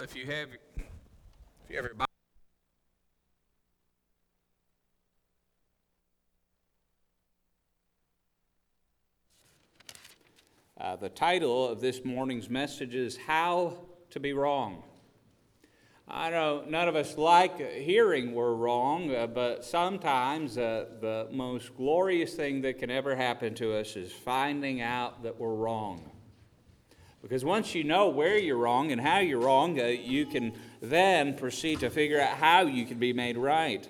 if you have, if you have your Bible. Uh, the title of this morning's message is How to Be Wrong. I know none of us like hearing we're wrong, uh, but sometimes uh, the most glorious thing that can ever happen to us is finding out that we're wrong. Because once you know where you're wrong and how you're wrong, uh, you can then proceed to figure out how you can be made right.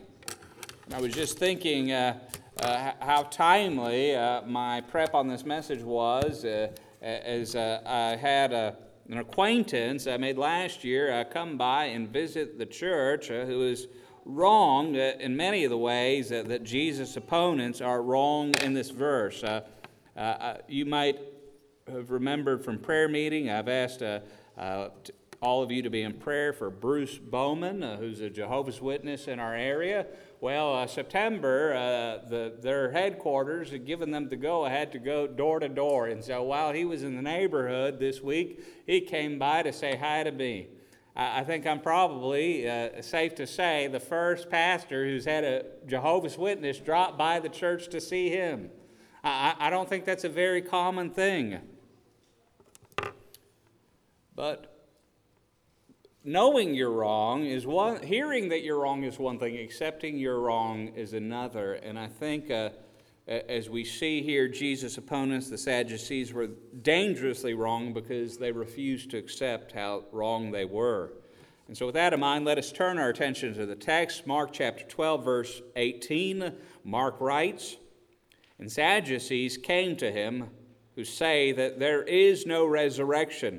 And I was just thinking uh, uh, how timely uh, my prep on this message was uh, as uh, I had a, an acquaintance I made last year come by and visit the church who is wrong in many of the ways that Jesus' opponents are wrong in this verse. you might have remembered from prayer meeting, I've asked uh, uh, all of you to be in prayer for Bruce Bowman, uh, who's a Jehovah's Witness in our area. Well, uh, September, uh, the, their headquarters had given them the go ahead to go door to door. And so while he was in the neighborhood this week, he came by to say hi to me. I, I think I'm probably uh, safe to say the first pastor who's had a Jehovah's Witness drop by the church to see him. I, I don't think that's a very common thing. But knowing you're wrong is one, hearing that you're wrong is one thing, accepting you're wrong is another. And I think uh, as we see here, Jesus' opponents, the Sadducees, were dangerously wrong because they refused to accept how wrong they were. And so, with that in mind, let us turn our attention to the text, Mark chapter 12, verse 18. Mark writes, And Sadducees came to him who say that there is no resurrection.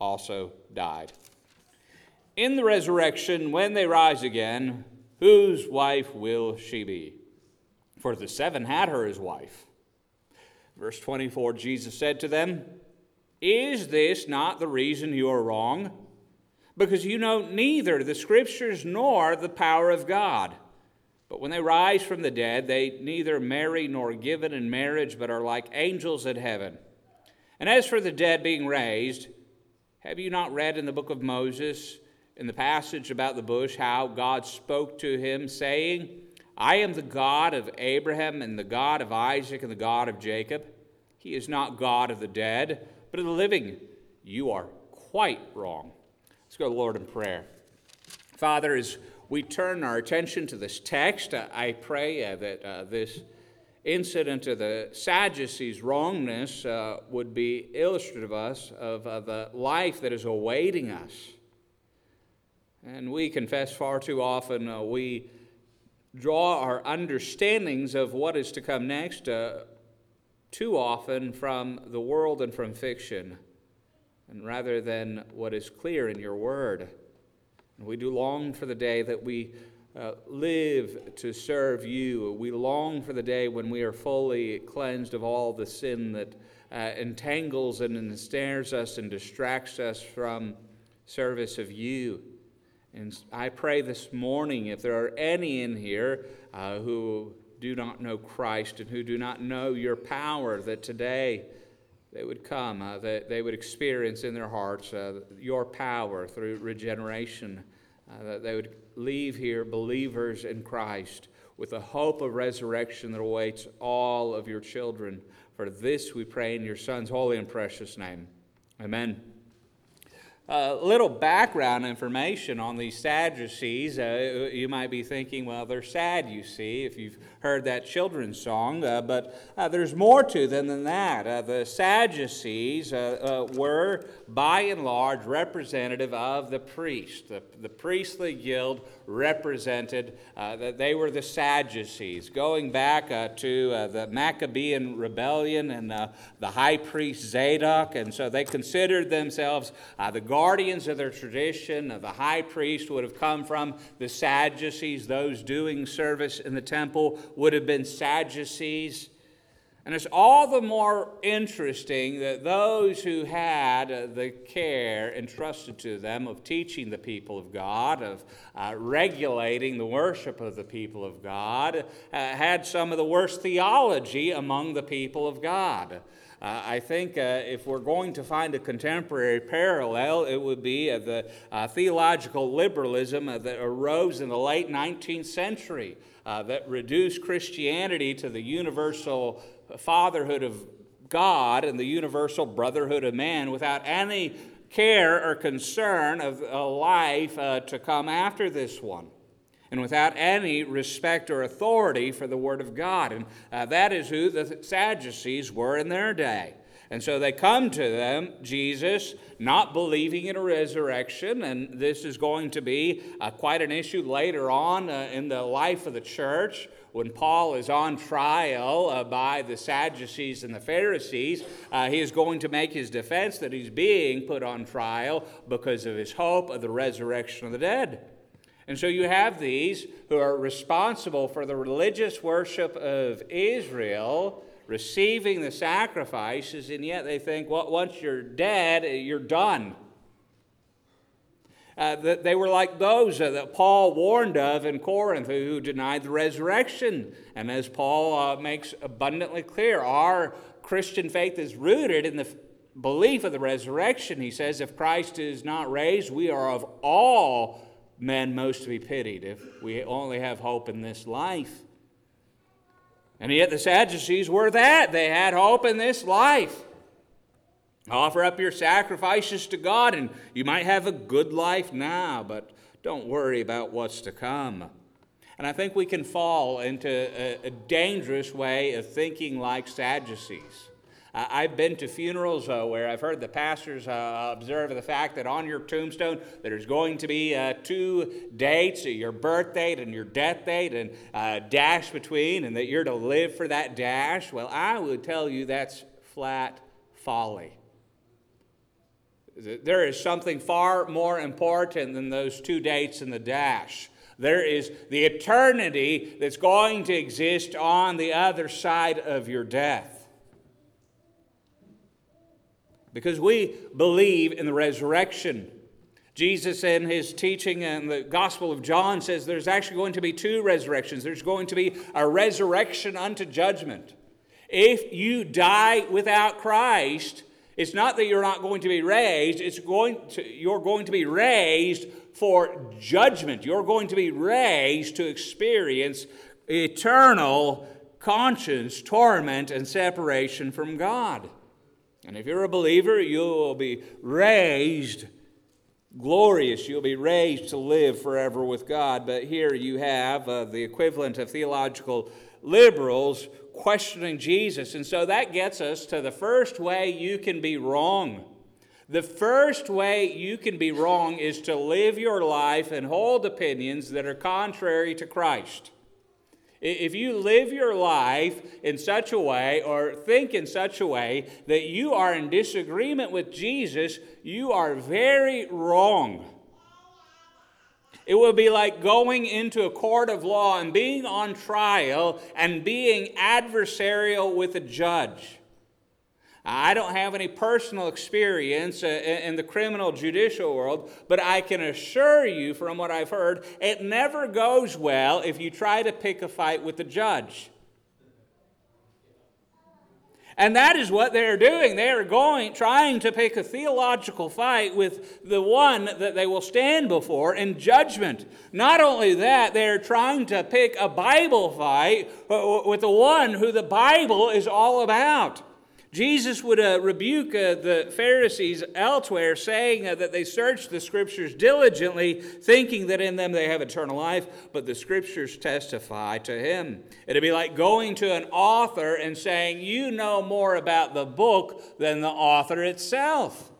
also died. In the resurrection, when they rise again, whose wife will she be? For the seven had her as wife. Verse 24 Jesus said to them, Is this not the reason you are wrong? Because you know neither the Scriptures nor the power of God. But when they rise from the dead, they neither marry nor given in marriage, but are like angels in heaven. And as for the dead being raised, have you not read in the book of Moses, in the passage about the bush, how God spoke to him, saying, I am the God of Abraham and the God of Isaac and the God of Jacob? He is not God of the dead, but of the living. You are quite wrong. Let's go to the Lord in prayer. Father, as we turn our attention to this text, I pray uh, that uh, this incident of the Sadducees' wrongness uh, would be illustrative of us of the life that is awaiting us. And we confess far too often uh, we draw our understandings of what is to come next uh, too often from the world and from fiction, and rather than what is clear in your word. And we do long for the day that we uh, live to serve you. We long for the day when we are fully cleansed of all the sin that uh, entangles and ensnares us and distracts us from service of you. And I pray this morning, if there are any in here uh, who do not know Christ and who do not know your power, that today they would come, uh, that they would experience in their hearts uh, your power through regeneration, uh, that they would leave here believers in Christ with the hope of resurrection that awaits all of your children. For this we pray in your Son's holy and precious name. Amen. A uh, little background information on these Sadducees. Uh, you might be thinking, well, they're sad, you see, if you've heard that children's song, uh, but uh, there's more to them than that. Uh, the Sadducees uh, were, by and large, representative of the priest. The, the priestly guild represented uh, that they were the Sadducees, going back uh, to uh, the Maccabean rebellion and the high priest Zadok, and so they considered themselves the guardians of their tradition. The high priest would have come from the Sadducees. Those doing service in the temple would have been Sadducees. And it's all the more interesting that those who had uh, the care entrusted to them of teaching the people of God, of uh, regulating the worship of the people of God, uh, had some of the worst theology among the people of God. Uh, I think uh, if we're going to find a contemporary parallel, it would be uh, the theological liberalism that arose in the late 19th century that reduced Christianity to the universal fatherhood of God and the universal brotherhood of man without any care or concern of a life uh, to come after this one, and without any respect or authority for the Word of God. And uh, that is who the Sadducees were in their day. And so they come to them, Jesus, not believing in a resurrection, and this is going to be uh, quite an issue later on uh, in the life of the church when Paul is on trial uh, by the Sadducees and the Pharisees, uh, he is going to make his defense that he's being put on trial because of his hope of the resurrection of the dead. And so you have these who are responsible for the religious worship of Israel receiving the sacrifices, and yet they think, well, once you're dead, you're done. Uh, they were like those uh, that Paul warned of in Corinth who denied the resurrection. And as Paul uh, makes abundantly clear, our Christian faith is rooted in the belief of the resurrection. He says, if Christ is not raised, we are of all men most to be pitied if we only have hope in this life. And yet the Sadducees were that. They had hope in this life. Offer up your sacrifices to God, and you might have a good life now, but don't worry about what's to come. And I think we can fall into a, a dangerous way of thinking like Sadducees. Uh, I've been to funerals uh, where I've heard the pastors uh, observe the fact that on your tombstone there's going to be uh, two dates, your birth date and your death date, and a dash between, and that you're to live for that dash. Well, I would tell you that's flat folly. There is something far more important than those two dates in the dash. There is the eternity that's going to exist on the other side of your death. Because we believe in the resurrection. Jesus, in his teaching in the Gospel of John, says there's actually going to be two resurrections. There's going to be a resurrection unto judgment. If you die without Christ, it's not that you're not going to be raised, it's going to, you're going to be raised for judgment. You're going to be raised to experience eternal conscience, torment, and separation from God. And if you're a believer, you will be raised glorious. You'll be raised to live forever with God. But here you have uh, the equivalent of theological liberals questioning Jesus. And so that gets us to the first way you can be wrong. The first way you can be wrong is to live your life and hold opinions that are contrary to Christ. If you live your life in such a way or think in such a way that you are in disagreement with Jesus, you are very wrong. It would be like going into a court of law and being on trial and being adversarial with a judge. I don't have any personal experience in the criminal judicial world, but I can assure you from what I've heard, it never goes well if you try to pick a fight with the judge. And that is what they're doing. They are going, trying to pick a theological fight with the one that they will stand before in judgment. Not only that, they're trying to pick a Bible fight uh, with the one who the Bible is all about. Jesus would uh, rebuke uh, the Pharisees elsewhere, saying uh, that they search the Scriptures diligently, thinking that in them they have eternal life, but the Scriptures testify to him. It'd be like going to an author and saying, You know more about the book than the author itself.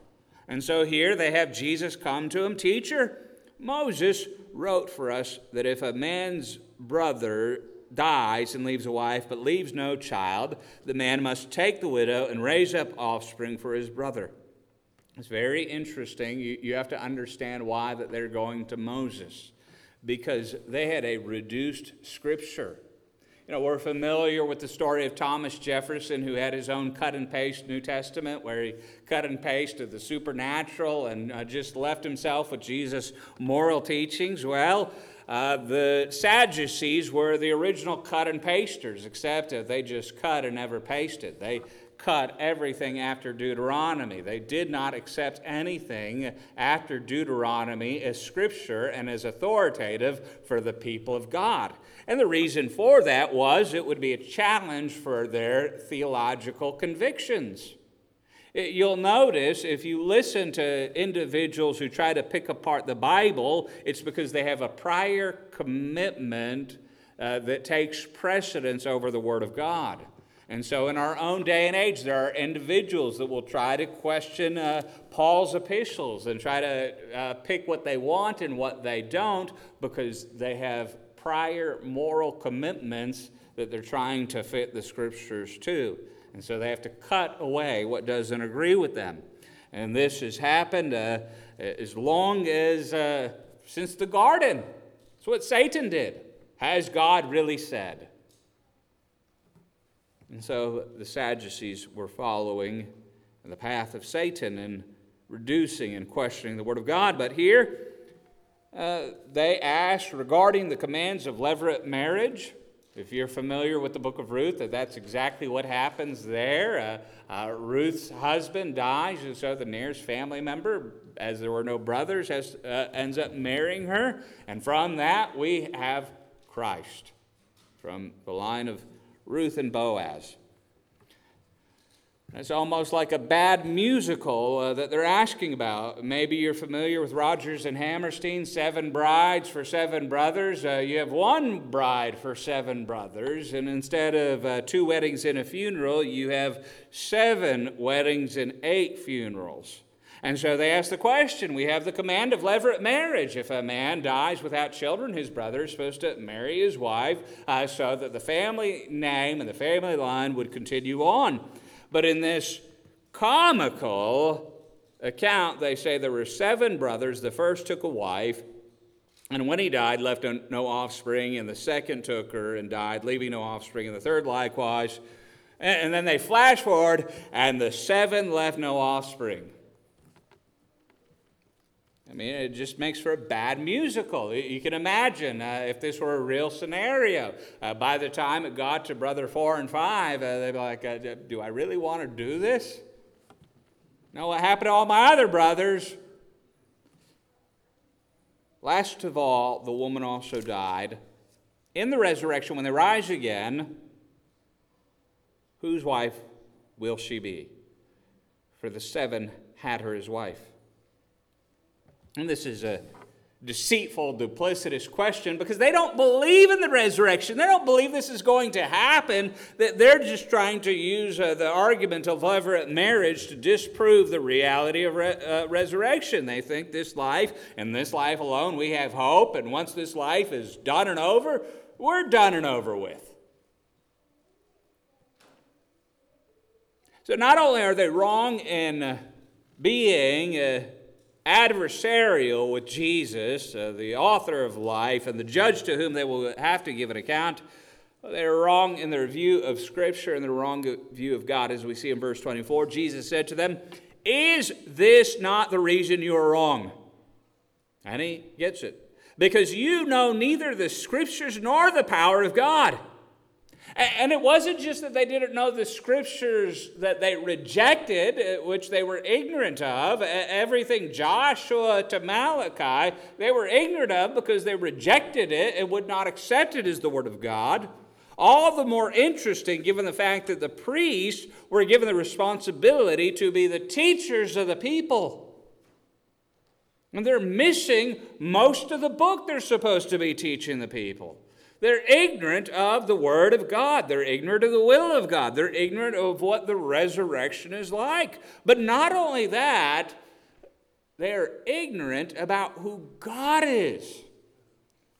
And so here they have Jesus come to him, Teacher, Moses wrote for us that if a man's brother dies and leaves a wife, but leaves no child, the man must take the widow and raise up offspring for his brother. It's very interesting. You, you have to understand why that they're going to Moses because they had a reduced scripture. You know, we're familiar with the story of Thomas Jefferson, who had his own cut and paste New Testament, where he cut and pasted the supernatural and uh, just left himself with Jesus' moral teachings. Well, uh, the Sadducees were the original cut and pasters, except that they just cut and never pasted. They cut everything after Deuteronomy. They did not accept anything after Deuteronomy as scripture and as authoritative for the people of God. And the reason for that was it would be a challenge for their theological convictions. You'll notice if you listen to individuals who try to pick apart the Bible, it's because they have a prior commitment uh, that takes precedence over the Word of God. And so, in our own day and age, there are individuals that will try to question uh, Paul's epistles and try to uh, pick what they want and what they don't because they have prior moral commitments that they're trying to fit the scriptures to. And so they have to cut away what doesn't agree with them. And this has happened uh, as long as uh, since the garden. That's what Satan did. Has God really said? And so the Sadducees were following the path of Satan and reducing and questioning the Word of God. But here, uh, they asked regarding the commands of levirate marriage. If you're familiar with the book of Ruth, that that's exactly what happens there. Uh, uh, Ruth's husband dies, and so the nearest family member, as there were no brothers, has, uh, ends up marrying her. And from that, we have Christ from the line of Ruth and Boaz. It's almost like a bad musical uh, that they're asking about. Maybe you're familiar with Rodgers and Hammerstein, Seven Brides for Seven Brothers. Uh, you have one bride for seven brothers, and instead of uh, two weddings and a funeral, you have seven weddings and eight funerals. And so they ask the question we have the command of levirate marriage. If a man dies without children, his brother is supposed to marry his wife uh, so that the family name and the family line would continue on. But in this comical account, they say there were seven brothers. The first took a wife, and when he died, left no offspring, and the second took her and died, leaving no offspring, and the third likewise. And then they flash forward, and the seven left no offspring. I mean, it just makes for a bad musical. You can imagine uh, if this were a real scenario. Uh, by the time it got to brother four and five, uh, they'd be like, uh, Do I really want to do this? No, what happened to all my other brothers? Last of all, the woman also died. In the resurrection, when they rise again, whose wife will she be? For the seven had her as wife. And this is a deceitful, duplicitous question because they don't believe in the resurrection. They don't believe this is going to happen. That they're just trying to use uh, the argument of levirate marriage to disprove the reality of re- uh, resurrection. They think this life and this life alone, we have hope, and once this life is done and over, we're done and over with. So not only are they wrong in uh, being uh, adversarial with Jesus, uh, the author of life, and the judge to whom they will have to give an account. They're wrong in their view of Scripture and their wrong view of God, as we see in verse 24. Jesus said to them, Is this not the reason you are wrong? And he gets it. Because you know neither the Scriptures nor the power of God. And it wasn't just that they didn't know the scriptures that they rejected, uh, which they were ignorant of. Everything Joshua to Malachi, they were ignorant of because they rejected it and would not accept it as the Word of God. All the more interesting given the fact that the priests were given the responsibility to be the teachers of the people. And they're missing most of the book they're supposed to be teaching the people. They're ignorant of the Word of God. They're ignorant of the will of God. They're ignorant of what the resurrection is like. But not only that, they're ignorant about who God is.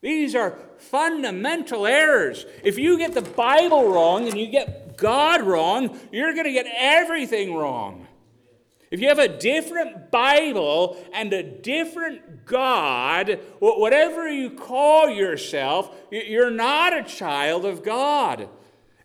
These are fundamental errors. If you get the Bible wrong and you get God wrong, you're going to get everything wrong. If you have a different Bible and a different God, whatever you call yourself, you're not a child of God.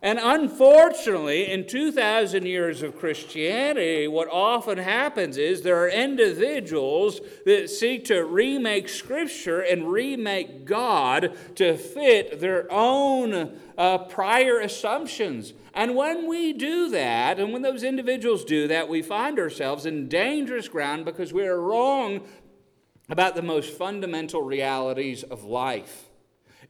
And unfortunately, in 2,000 years of Christianity, what often happens is there are individuals that seek to remake Scripture and remake God to fit their own uh, prior assumptions. And when we do that, and when those individuals do that, we find ourselves in dangerous ground because we are wrong about the most fundamental realities of life.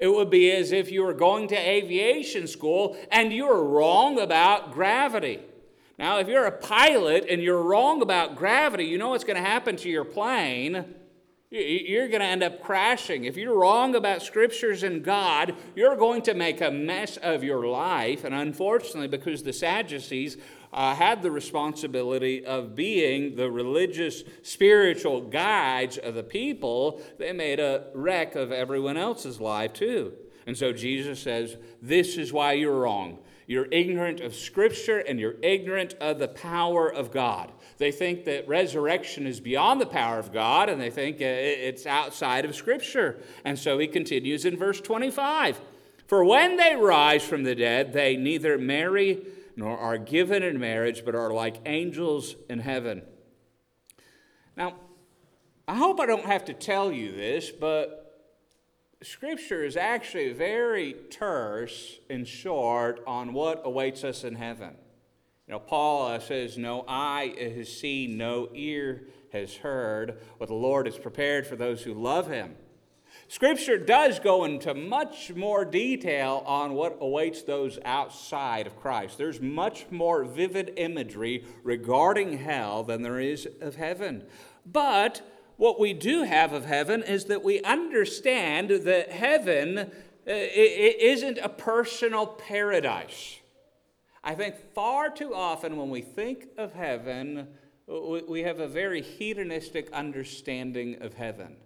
It would be as if you were going to aviation school and you were wrong about gravity. Now, if you're a pilot and you're wrong about gravity, you know what's going to happen to your plane. You're going to end up crashing. If you're wrong about scriptures and God, you're going to make a mess of your life. And unfortunately, because the Sadducees uh, had the responsibility of being the religious, spiritual guides of the people, they made a wreck of everyone else's life too. And so Jesus says, This is why you're wrong. You're ignorant of Scripture and you're ignorant of the power of God. They think that resurrection is beyond the power of God and they think uh, it's outside of Scripture. And so he continues in verse 25 For when they rise from the dead, they neither marry nor are given in marriage, but are like angels in heaven. Now, I hope I don't have to tell you this, but Scripture is actually very terse and short on what awaits us in heaven. You know, Paul uh, says, No eye has seen, no ear has heard what the Lord has prepared for those who love him. Scripture does go into much more detail on what awaits those outside of Christ. There's much more vivid imagery regarding hell than there is of heaven. But what we do have of heaven is that we understand that heaven uh, isn't a personal paradise. I think far too often when we think of heaven, we have a very hedonistic understanding of heaven.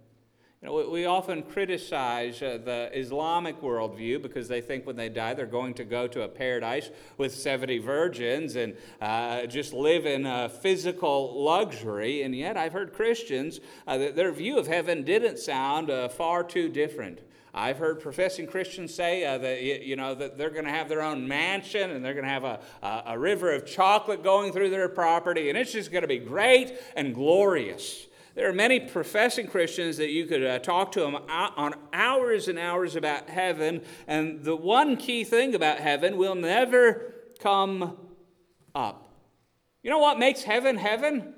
We often criticize uh, the Islamic worldview because they think when they die they're going to go to a paradise with 70 virgins and uh, just live in uh, physical luxury. And yet, I've heard Christians uh, that their view of heaven didn't sound uh, far too different. I've heard professing Christians say uh, that you know that they're going to have their own mansion and they're going to have a, a, a river of chocolate going through their property, and it's just going to be great and glorious. There are many professing Christians that you could uh, talk to them on hours and hours about heaven, and the one key thing about heaven will never come up. You know what makes heaven heaven?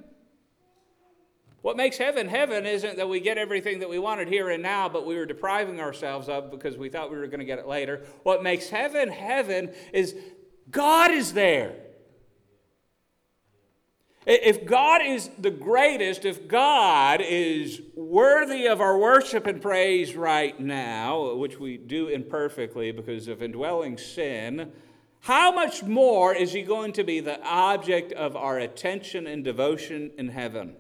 What makes heaven heaven isn't that we get everything that we wanted here and now, but we were depriving ourselves of because we thought we were going to get it later. What makes heaven heaven is God is there. If God is the greatest, if God is worthy of our worship and praise right now, which we do imperfectly because of indwelling sin, how much more is He going to be the object of our attention and devotion in heaven?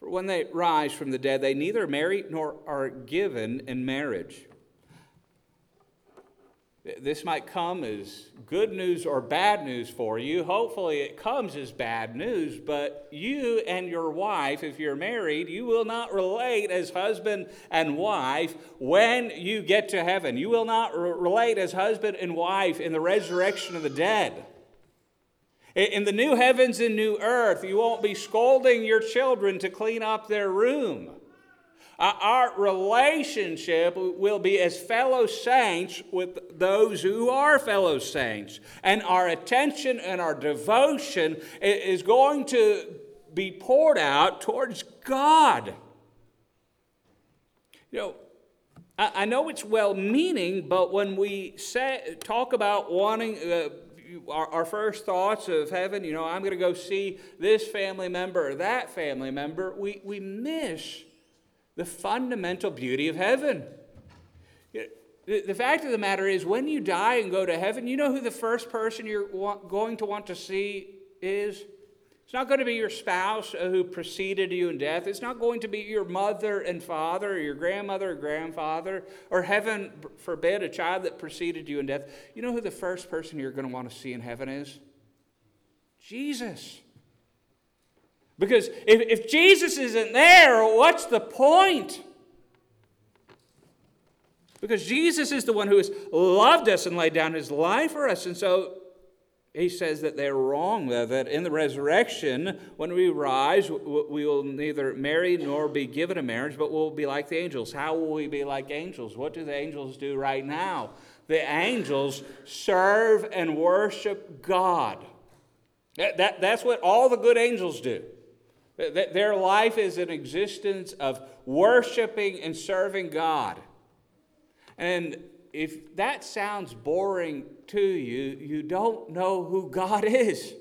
For when they rise from the dead, they neither marry nor are given in marriage this might come as good news or bad news for you. Hopefully, it comes as bad news, but you and your wife, if you're married, you will not relate as husband and wife when you get to heaven. You will not re- relate as husband and wife in the resurrection of the dead. In the new heavens and new earth, you won't be scolding your children to clean up their room. Our relationship will be as fellow saints with those who are fellow saints. And our attention and our devotion is going to be poured out towards God. You know, I know it's well meaning, but when we say, talk about wanting, uh, our, our, first thoughts of heaven, you know, I'm going to go see this family member or that family member, we, we miss the fundamental beauty of heaven. The fact of the matter is, when you die and go to heaven, you know who the first person you're going to want to see is? It's not going to be your spouse uh, who preceded you in death. It's not going to be your mother and father, or your grandmother or grandfather, or heaven forbid, a child that preceded you in death. You know who the first person you're going to want to see in heaven is? Jesus. Because if, if Jesus isn't there, what's the point? Because Jesus is the one who has loved us and laid down his life for us. And so he says that they're wrong, that in the resurrection, when we rise, we will neither marry nor be given a marriage, but we'll be like the angels. How will we be like angels? What do the angels do right now? The angels serve and worship God. That, that, that's what all the good angels do. Their life is an existence of worshiping and serving God. And if that sounds boring to you, you don't know who God is.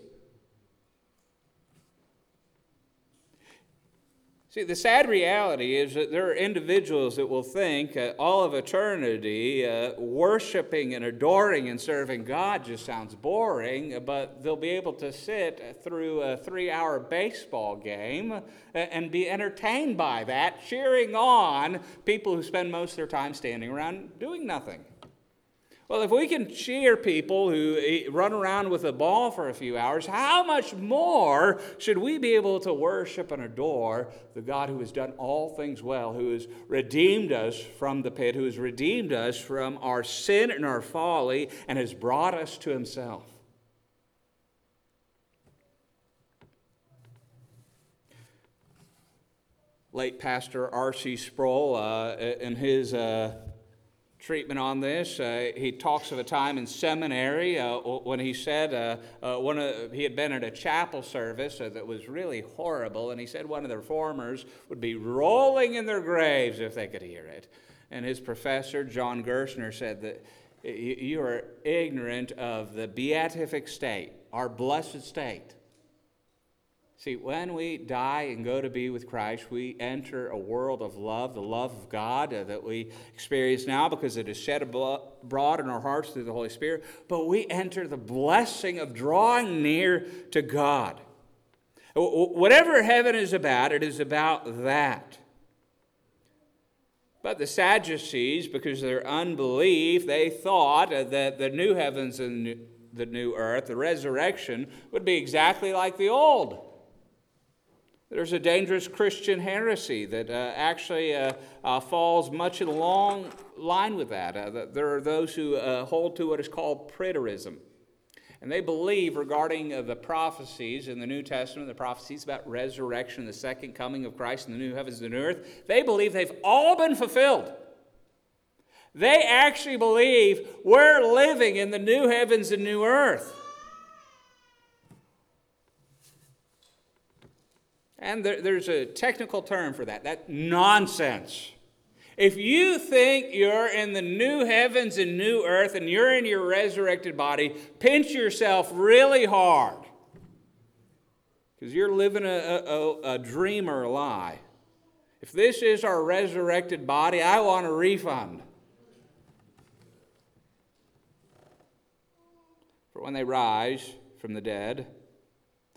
See, the sad reality is that there are individuals that will think uh, all of eternity uh, worshiping and adoring and serving God just sounds boring, but they'll be able to sit through a three hour baseball game uh, and be entertained by that, cheering on people who spend most of their time standing around doing nothing. Well, if we can cheer people who run around with a ball for a few hours, how much more should we be able to worship and adore the God who has done all things well, who has redeemed us from the pit, who has redeemed us from our sin and our folly, and has brought us to himself? Late Pastor R.C. Sproul, uh, in his uh, treatment on this. Uh, he talks of a time in seminary uh, when he said uh, uh one of, he had been at a chapel service uh, that was really horrible, and he said one of the reformers would be rolling in their graves if they could hear it. And his professor, John Gerstner, said that you are ignorant of the beatific state, our blessed state. See, when we die and go to be with Christ, we enter a world of love, the love of God uh, that we experience now because it is shed abroad in our hearts through the Holy Spirit. But we enter the blessing of drawing near to God. Whatever heaven is about, it is about that. But the Sadducees, because of their unbelief, they thought that the new heavens and the new earth, the resurrection, would be exactly like the old. There's a dangerous Christian heresy that uh, actually uh, uh, falls much in long line with that. Uh, there are those who uh, hold to what is called preterism. And they believe regarding uh, the prophecies in the New Testament, the prophecies about resurrection, the second coming of Christ, and the new heavens and the new earth, they believe they've all been fulfilled. They actually believe we're living in the new heavens and new earth. And there, there's a technical term for that. That nonsense. If you think you're in the new heavens and new earth and you're in your resurrected body, pinch yourself really hard. Because you're living a, a, a dream or a lie. If this is our resurrected body, I want a refund. For when they rise from the dead,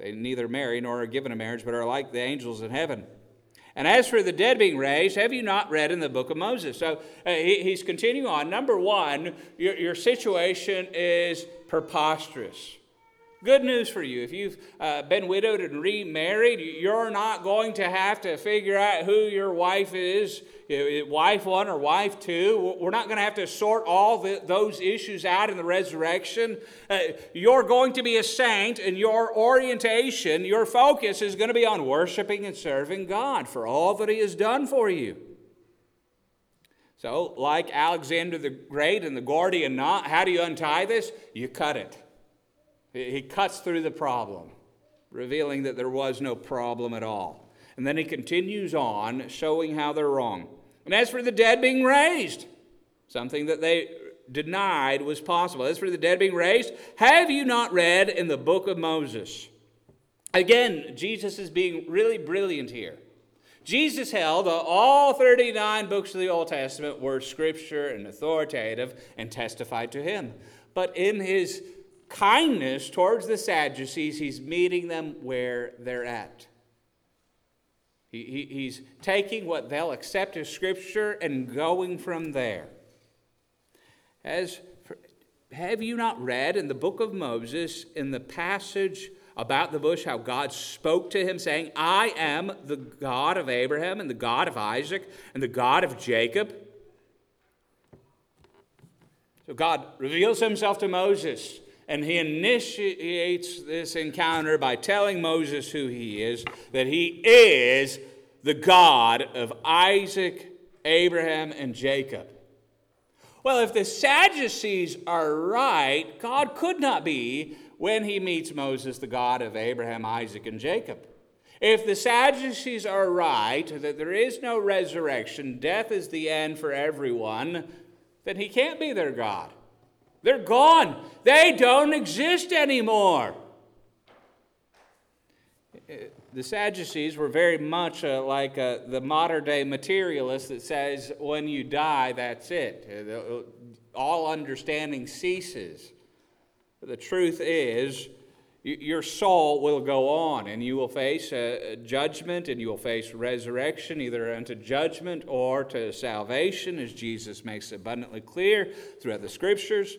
they neither marry nor are given a marriage, but are like the angels in heaven. And as for the dead being raised, have you not read in the book of Moses? So uh, he, he's continuing on. Number one, your, your situation is preposterous. Good news for you. If you've uh, been widowed and remarried, you're not going to have to figure out who your wife is, wife one or wife two. We're not going to have to sort all the, those issues out in the resurrection. Uh, you're going to be a saint, and your orientation, your focus is going to be on worshiping and serving God for all that He has done for you. So, like Alexander the Great and the Gordian knot, how do you untie this? You cut it. He cuts through the problem, revealing that there was no problem at all. And then he continues on, showing how they're wrong. And as for the dead being raised, something that they denied was possible. As for the dead being raised, have you not read in the book of Moses? Again, Jesus is being really brilliant here. Jesus held all 39 books of the Old Testament were scripture and authoritative and testified to him. But in his kindness towards the Sadducees, he's meeting them where they're at. He, he, he's taking what they'll accept as Scripture and going from there. As for, have you not read in the book of Moses, in the passage about the bush, how God spoke to him, saying, I am the God of Abraham and the God of Isaac and the God of Jacob. So God reveals himself to Moses, and he initiates this encounter by telling Moses who he is, that he is the God of Isaac, Abraham, and Jacob. Well, if the Sadducees are right, God could not be, when he meets Moses, the God of Abraham, Isaac, and Jacob. If the Sadducees are right, that there is no resurrection, death is the end for everyone, then he can't be their God. They're gone. They don't exist anymore. The Sadducees were very much uh, like uh, the modern day materialist that says, when you die, that's it. Uh, all understanding ceases. The truth is, your soul will go on, and you will face a judgment, and you will face resurrection, either unto judgment or to salvation, as Jesus makes abundantly clear throughout the Scriptures.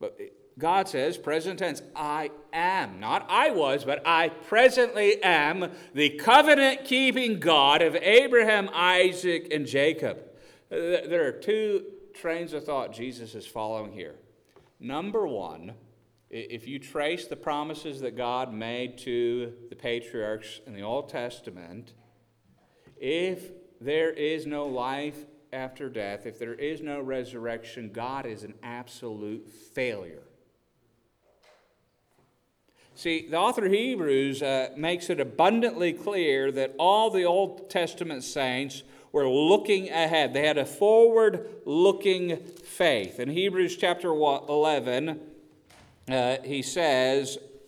But God says, present tense, I am. Not I was, but I presently am the covenant keeping God of Abraham, Isaac, and Jacob. Uh, there are two trains of thought Jesus is following here. Number one, if you trace the promises that God made to the patriarchs in the Old Testament, if there is no life after death, if there is no resurrection, God is an absolute failure. See, the author of Hebrews uh, makes it abundantly clear that all the Old Testament saints were looking ahead. They had a forward looking faith. In Hebrews chapter 11, uh, he says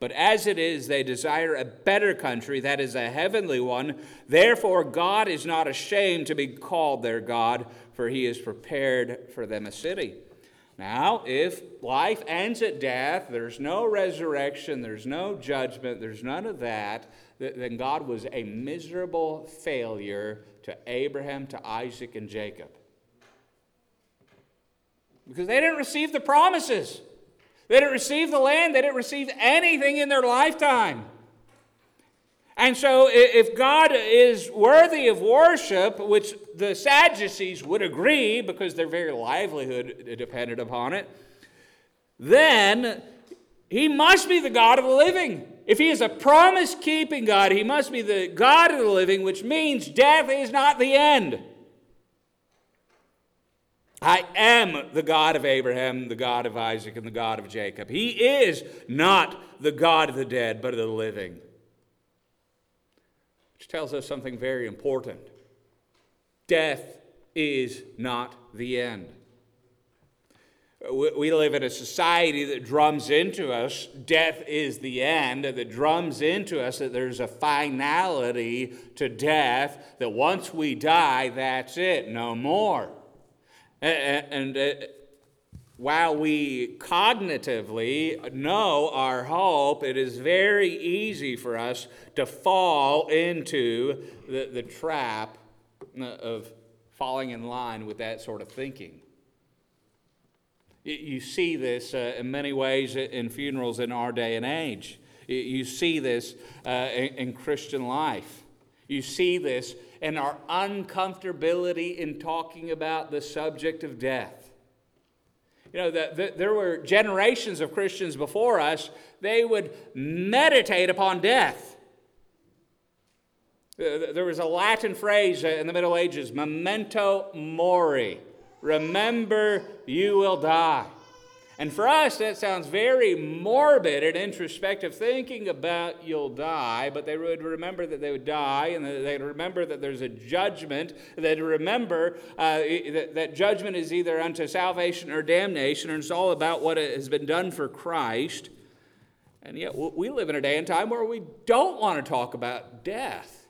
But as it is, they desire a better country, that is a heavenly one. Therefore, God is not ashamed to be called their God, for he has prepared for them a city. Now, if life ends at death, there's no resurrection, there's no judgment, there's none of that, then God was a miserable failure to Abraham, to Isaac, and Jacob because they didn't receive the promises. They didn't receive the land, they didn't receive anything in their lifetime. And so, if God is worthy of worship, which the Sadducees would agree because their very livelihood depended upon it, then he must be the God of the living. If he is a promise keeping God, he must be the God of the living, which means death is not the end. I am the God of Abraham, the God of Isaac, and the God of Jacob. He is not the God of the dead, but of the living. Which tells us something very important death is not the end. We live in a society that drums into us death is the end, that drums into us that there's a finality to death, that once we die, that's it, no more. And, uh, while we cognitively know our hope, it is very easy for us to fall into the, the trap of falling in line with that sort of thinking. You see this uh, in many ways in funerals in our day and age. You see this uh, in, in Christian life. You see this and our uncomfortability in talking about the subject of death. You know, the, the, there were generations of Christians before us, they would meditate upon death. Uh, there was a Latin phrase uh, in the Middle Ages, memento mori. Remember, you will die. And for us, that sounds very morbid and introspective, thinking about you'll die, but they would remember that they would die, and they'd remember that there's a judgment. They'd remember uh, that, that judgment is either unto salvation or damnation, and it's all about what has been done for Christ. And yet, we live in a day and time where we don't want to talk about death.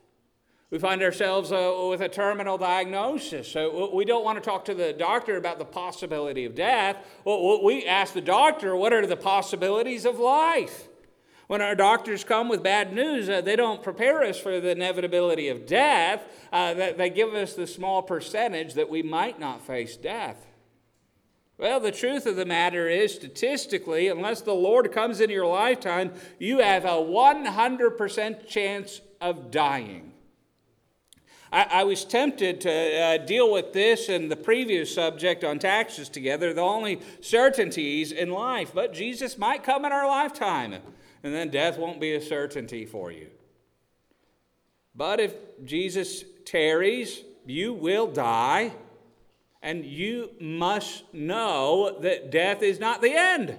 We find ourselves uh, with a terminal diagnosis. So we don't want to talk to the doctor about the possibility of death. Well, we ask the doctor, what are the possibilities of life? When our doctors come with bad news, uh, they don't prepare us for the inevitability of death. Uh, they give us the small percentage that we might not face death. Well, the truth of the matter is, statistically, unless the Lord comes in your lifetime, you have a 100% chance of dying. I, I was tempted to uh, deal with this and the previous subject on taxes together, the only certainties in life, but Jesus might come in our lifetime and then death won't be a certainty for you. But if Jesus tarries, you will die, and you must know that death is not the end,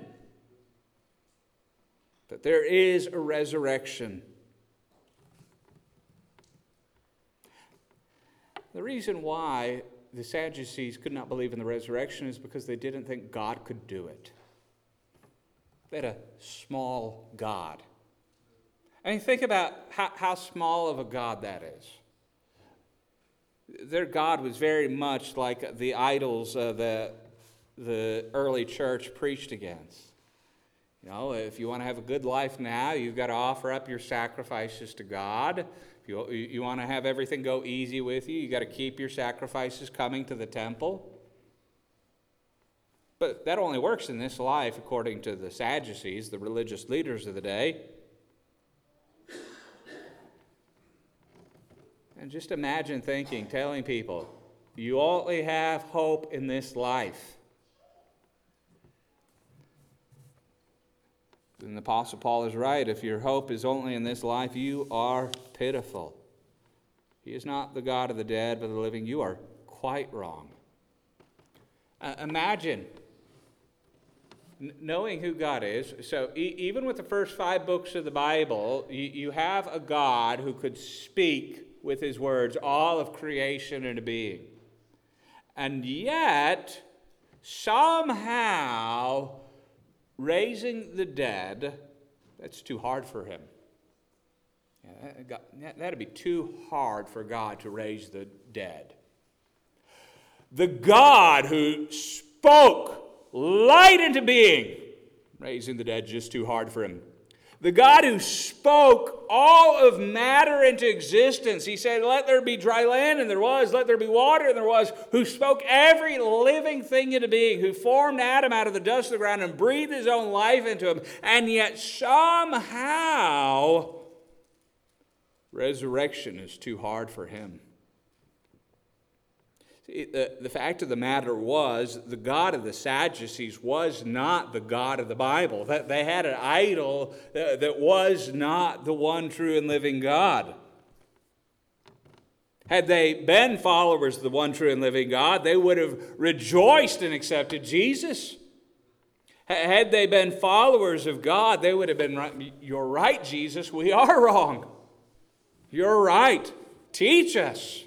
that there is a resurrection. The reason why the Sadducees could not believe in the resurrection is because they didn't think God could do it. They had a small God. I mean, think about how, how small of a God that is. Their God was very much like the idols uh, that the early church preached against. You know, if you want to have a good life now, you've got to offer up your sacrifices to God. You, you want to have everything go easy with you, you've got to keep your sacrifices coming to the temple. But that only works in this life, according to the Sadducees, the religious leaders of the day. And just imagine thinking, telling people, you only have hope in this life. And the Apostle Paul is right. If your hope is only in this life, you are pitiful. He is not the God of the dead, but the living. You are quite wrong. Uh, imagine knowing who God is. So, e- even with the first five books of the Bible, you, you have a God who could speak with his words all of creation into being. And yet, somehow, raising the dead, that's too hard for him. Uh, yeah, that'd be too hard for God to raise the dead. The God who spoke light into being. Raising the dead just too hard for him. The God who spoke all of matter into existence. He said, Let there be dry land, and there was. Let there be water, and there was. Who spoke every living thing into being. Who formed Adam out of the dust of the ground and breathed his own life into him. And yet, somehow, resurrection is too hard for him. The, the fact of the matter was, the God of the Sadducees was not the God of the Bible. That they had an idol that, that was not the one true and living God. Had they been followers of the one true and living God, they would have rejoiced and accepted Jesus. Had they been followers of God, they would have been right. You're right, Jesus. We are wrong. You're right. Teach us.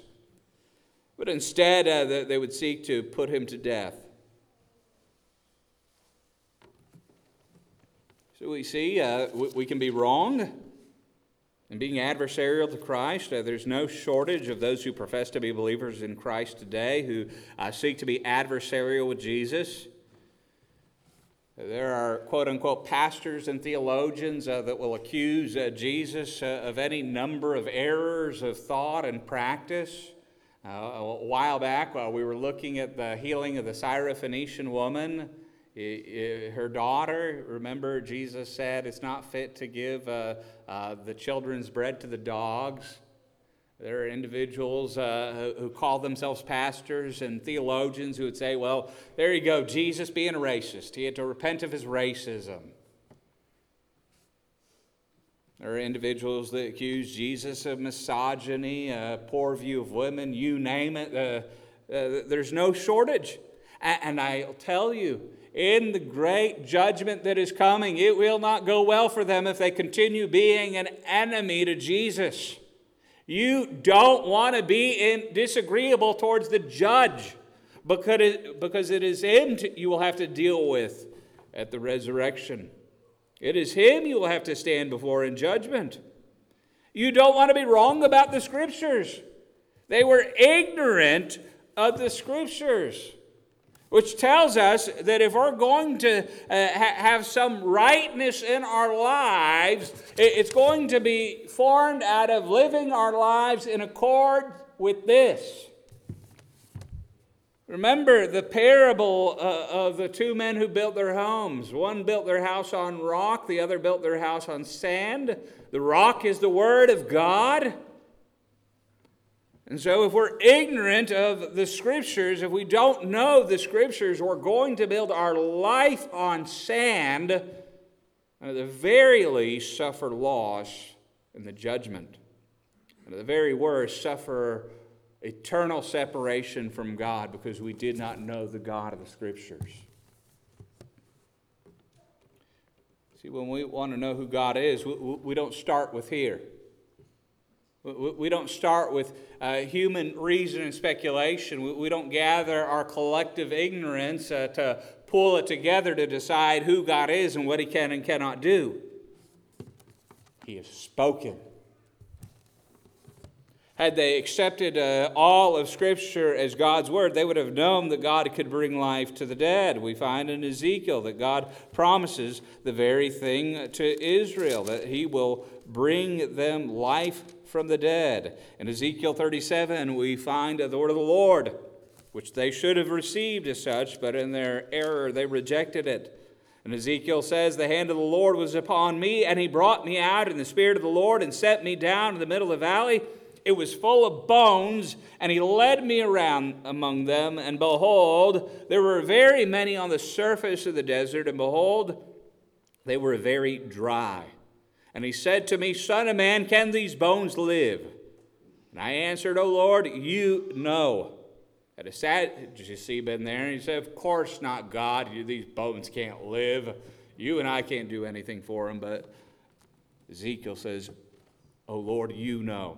But instead, uh, they would seek to put him to death. So we see uh, we can be wrong in being adversarial to Christ. Uh, there's no shortage of those who profess to be believers in Christ today who uh, seek to be adversarial with Jesus. There are quote unquote pastors and theologians uh, that will accuse uh, Jesus uh, of any number of errors of thought and practice. Uh, a while back, while we were looking at the healing of the Syrophoenician woman, it, it, her daughter, remember, Jesus said it's not fit to give uh, uh, the children's bread to the dogs. There are individuals uh, who call themselves pastors and theologians who would say, well, there you go, Jesus being a racist. He had to repent of his racism. There are individuals that accuse Jesus of misogyny, a poor view of women, you name it. Uh, uh, there's no shortage. And I'll tell you, in the great judgment that is coming, it will not go well for them if they continue being an enemy to Jesus. You don't want to be disagreeable towards the judge because it, because it is him to, you will have to deal with at the resurrection. It is him you will have to stand before in judgment. You don't want to be wrong about the Scriptures. They were ignorant of the Scriptures which tells us that if we're going to uh, ha- have some rightness in our lives, it's going to be formed out of living our lives in accord with this. Remember the parable uh, of the two men who built their homes. One built their house on rock, the other built their house on sand. The rock is the Word of God. And so, if we're ignorant of the Scriptures, if we don't know the Scriptures, we're going to build our life on sand, and at the very least, suffer loss in the judgment. And at the very worst, suffer eternal separation from God because we did not know the God of the Scriptures. See, when we want to know who God is, we, we don't start with here. We don't start with uh, human reason and speculation. We don't gather our collective ignorance uh, to pull it together to decide who God is and what He can and cannot do. He has spoken. Had they accepted uh, all of Scripture as God's Word, they would have known that God could bring life to the dead. We find in Ezekiel that God promises the very thing to Israel, that He will bring them life from the dead. In Ezekiel 37, we find the word of the Lord, which they should have received as such, but in their error they rejected it. And Ezekiel says, The hand of the Lord was upon me, and he brought me out in the spirit of the Lord and set me down in the middle of the valley. It was full of bones, and he led me around among them. And behold, there were very many on the surface of the desert, and behold, they were very dry. And he said to me, Son of man, can these bones live? And I answered, O Lord, you know. Had a sad, see been there? And he said, Of course not, God. These bones can't live. You and I can't do anything for them. But Ezekiel says, O Lord, you know.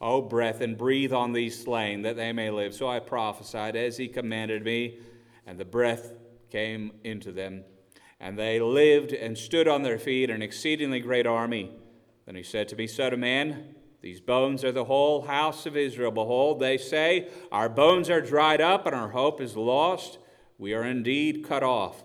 O breath, and breathe on these slain, that they may live. So I prophesied as he commanded me, and the breath came into them. And they lived and stood on their feet, an exceedingly great army. Then he said to me, Son of man, these bones are the whole house of Israel. Behold, they say, Our bones are dried up, and our hope is lost. We are indeed cut off.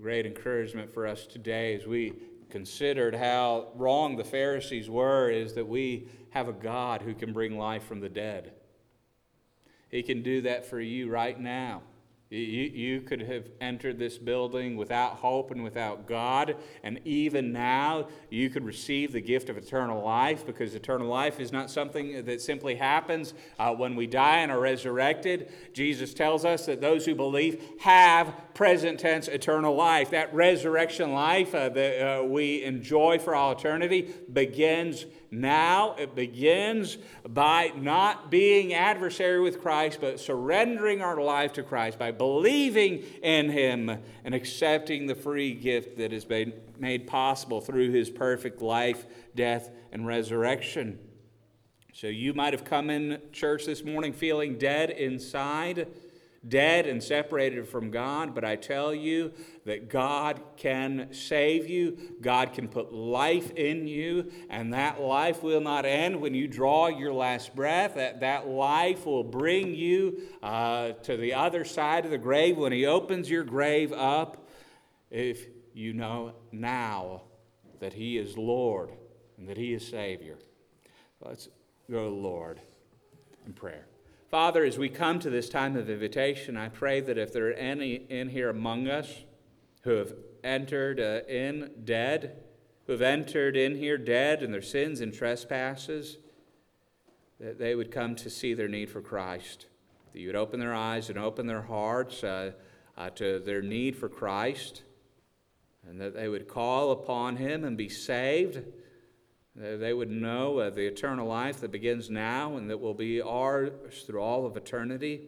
Great encouragement for us today as we considered how wrong the Pharisees were is that we have a God who can bring life from the dead. He can do that for you right now. You, you could have entered this building without hope and without God, and even now you could receive the gift of eternal life because eternal life is not something that simply happens uh, when we die and are resurrected. Jesus tells us that those who believe have present tense eternal life. That resurrection life uh, that uh, we enjoy for all eternity begins now. It begins by not being adversary with Christ, but surrendering our life to Christ, by believing in Him and accepting the free gift that has been made possible through His perfect life, death, and resurrection. So you might have come in church this morning feeling dead inside. Dead and separated from God, but I tell you that God can save you. God can put life in you, and that life will not end when you draw your last breath. That, that life will bring you uh, to the other side of the grave when He opens your grave up. If you know now that He is Lord and that He is Savior. Let's go to the Lord in prayer. Father, as we come to this time of invitation, I pray that if there are any in here among us who have entered uh, in dead, who have entered in here dead in their sins and trespasses, that they would come to see their need for Christ. That you would open their eyes and open their hearts uh, uh, to their need for Christ, and that they would call upon Him and be saved they would know uh, the eternal life that begins now and that will be ours through all of eternity.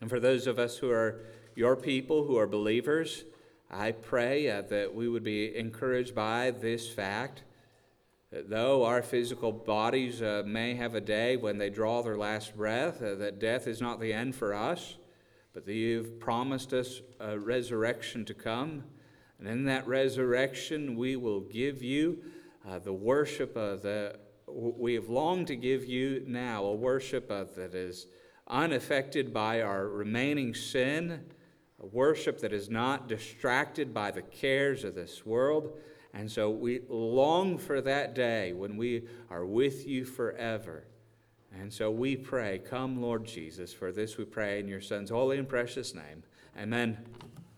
And for those of us who are your people, who are believers, I pray uh, that we would be encouraged by this fact that though our physical bodies uh, may have a day when they draw their last breath, uh, that death is not the end for us, but that you've promised us a resurrection to come. And in that resurrection, we will give you uh, the worship uh, that we have longed to give you now, a worship uh, that is unaffected by our remaining sin, a worship that is not distracted by the cares of this world. And so we long for that day when we are with you forever. And so we pray, Come, Lord Jesus. For this we pray in your Son's holy and precious name. Amen.